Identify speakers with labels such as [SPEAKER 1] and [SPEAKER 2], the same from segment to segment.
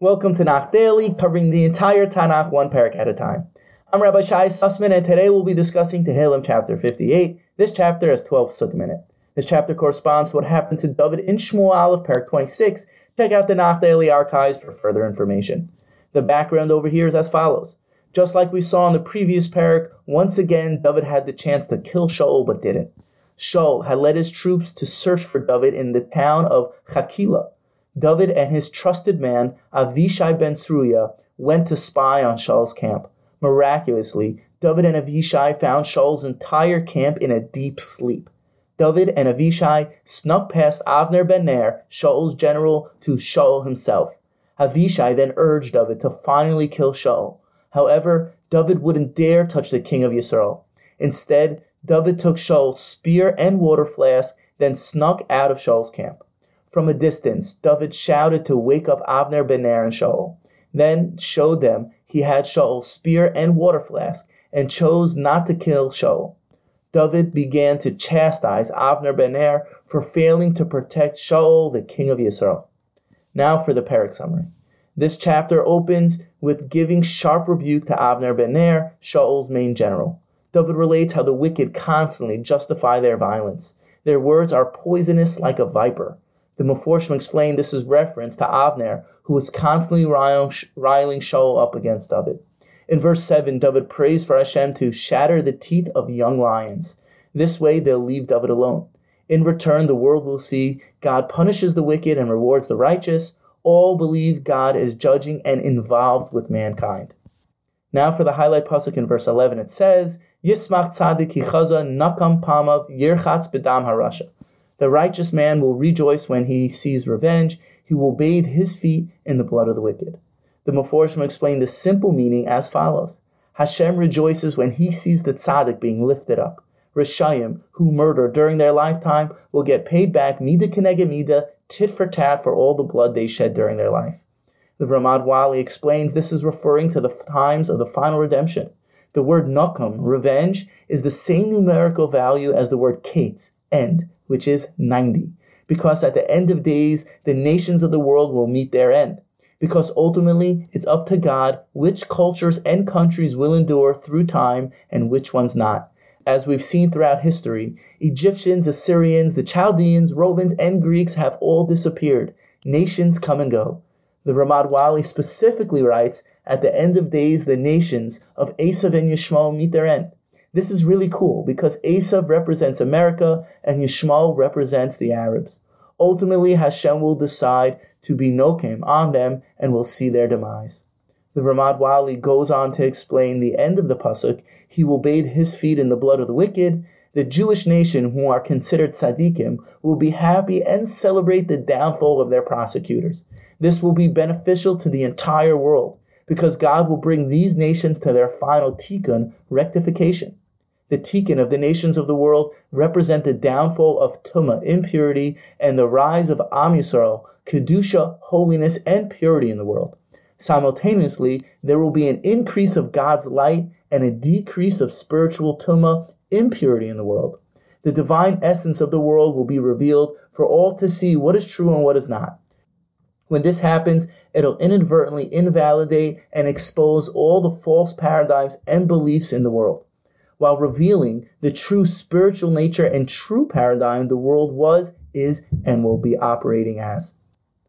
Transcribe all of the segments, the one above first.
[SPEAKER 1] Welcome to Tanakh Daily, covering the entire Tanakh one parak at a time. I'm Rabbi Shai Sussman, and today we'll be discussing Tehillim chapter 58. This chapter has 12 sukkim. This chapter corresponds to what happened to David in Shmuel of parak 26. Check out the Tanakh Daily archives for further information. The background over here is as follows. Just like we saw in the previous parak, once again David had the chance to kill Shaul but didn't. Shaul had led his troops to search for David in the town of Hakila. David and his trusted man, Avishai ben Sruya, went to spy on Shaul's camp. Miraculously, David and Avishai found Shaul's entire camp in a deep sleep. David and Avishai snuck past Avner ben Ner, Shaul's general, to Shaul himself. Avishai then urged David to finally kill Shaul. However, David wouldn't dare touch the king of Yisrael. Instead, David took Shaul's spear and water flask, then snuck out of Shaul's camp. From a distance, David shouted to wake up Avner ben and Shaul. Then showed them he had Shaul's spear and water flask, and chose not to kill Shaul. David began to chastise Avner ben for failing to protect Shaul, the king of Israel. Now for the parak summary. This chapter opens with giving sharp rebuke to Avner ben Shaul's main general. David relates how the wicked constantly justify their violence. Their words are poisonous like a viper. The Meforshim explained this is reference to Avner, who was constantly riling, Shaul up against David. In verse 7, David prays for Hashem to shatter the teeth of young lions. This way, they'll leave David alone. In return, the world will see God punishes the wicked and rewards the righteous. All believe God is judging and involved with mankind. Now for the highlight pasuk in verse 11, it says, Yismach tzadik hichaza nakam pamav yirchatz bedam harasha. The righteous man will rejoice when he sees revenge. He will bathe his feet in the blood of the wicked. The Meforshim explain the simple meaning as follows. Hashem rejoices when he sees the tzaddik being lifted up. Rishayim, who murder during their lifetime, will get paid back mida keneged mida, tit for tat for all the blood they shed during their life. The Ramad Vali explains this is referring to the times of the final redemption. The word nakam, revenge, is the same numerical value as the word kates, end, which is 90. Because at the end of days, the nations of the world will meet their end. Because ultimately, it's up to God which cultures and countries will endure through time and which ones not. As we've seen throughout history, Egyptians, Assyrians, the Chaldeans, Romans, and Greeks have all disappeared. Nations come and go. The Ramad Vali specifically writes, at the end of days, the nations of Esav and Yishmael meet their end. This is really cool because Esav represents America and Yishmael represents the Arabs. Ultimately, Hashem will decide to be nokem on them and will see their demise. The Ramad Vali goes on to explain the end of the pasuk. He will bathe his feet in the blood of the wicked. The Jewish nation, who are considered tzaddikim, will be happy and celebrate the downfall of their prosecutors. This will be beneficial to the entire world because God will bring these nations to their final tikkun, rectification. The tikkun of the nations of the world represent the downfall of tuma, impurity, and the rise of Am Yisrael, kedusha, holiness, and purity in the world. Simultaneously, there will be an increase of God's light and a decrease of spiritual tuma, impurity in the world. The divine essence of the world will be revealed for all to see what is true and what is not. When this happens, it'll inadvertently invalidate and expose all the false paradigms and beliefs in the world, while revealing the true spiritual nature and true paradigm the world was, is, and will be operating as.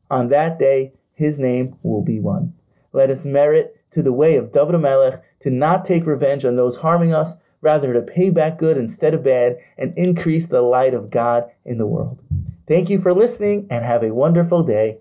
[SPEAKER 1] On that day, his name will be one. Let us merit to the way of David Melech to not take revenge on those harming us, rather to pay back good instead of bad and increase the light of God in the world. Thank you for listening and have a wonderful day.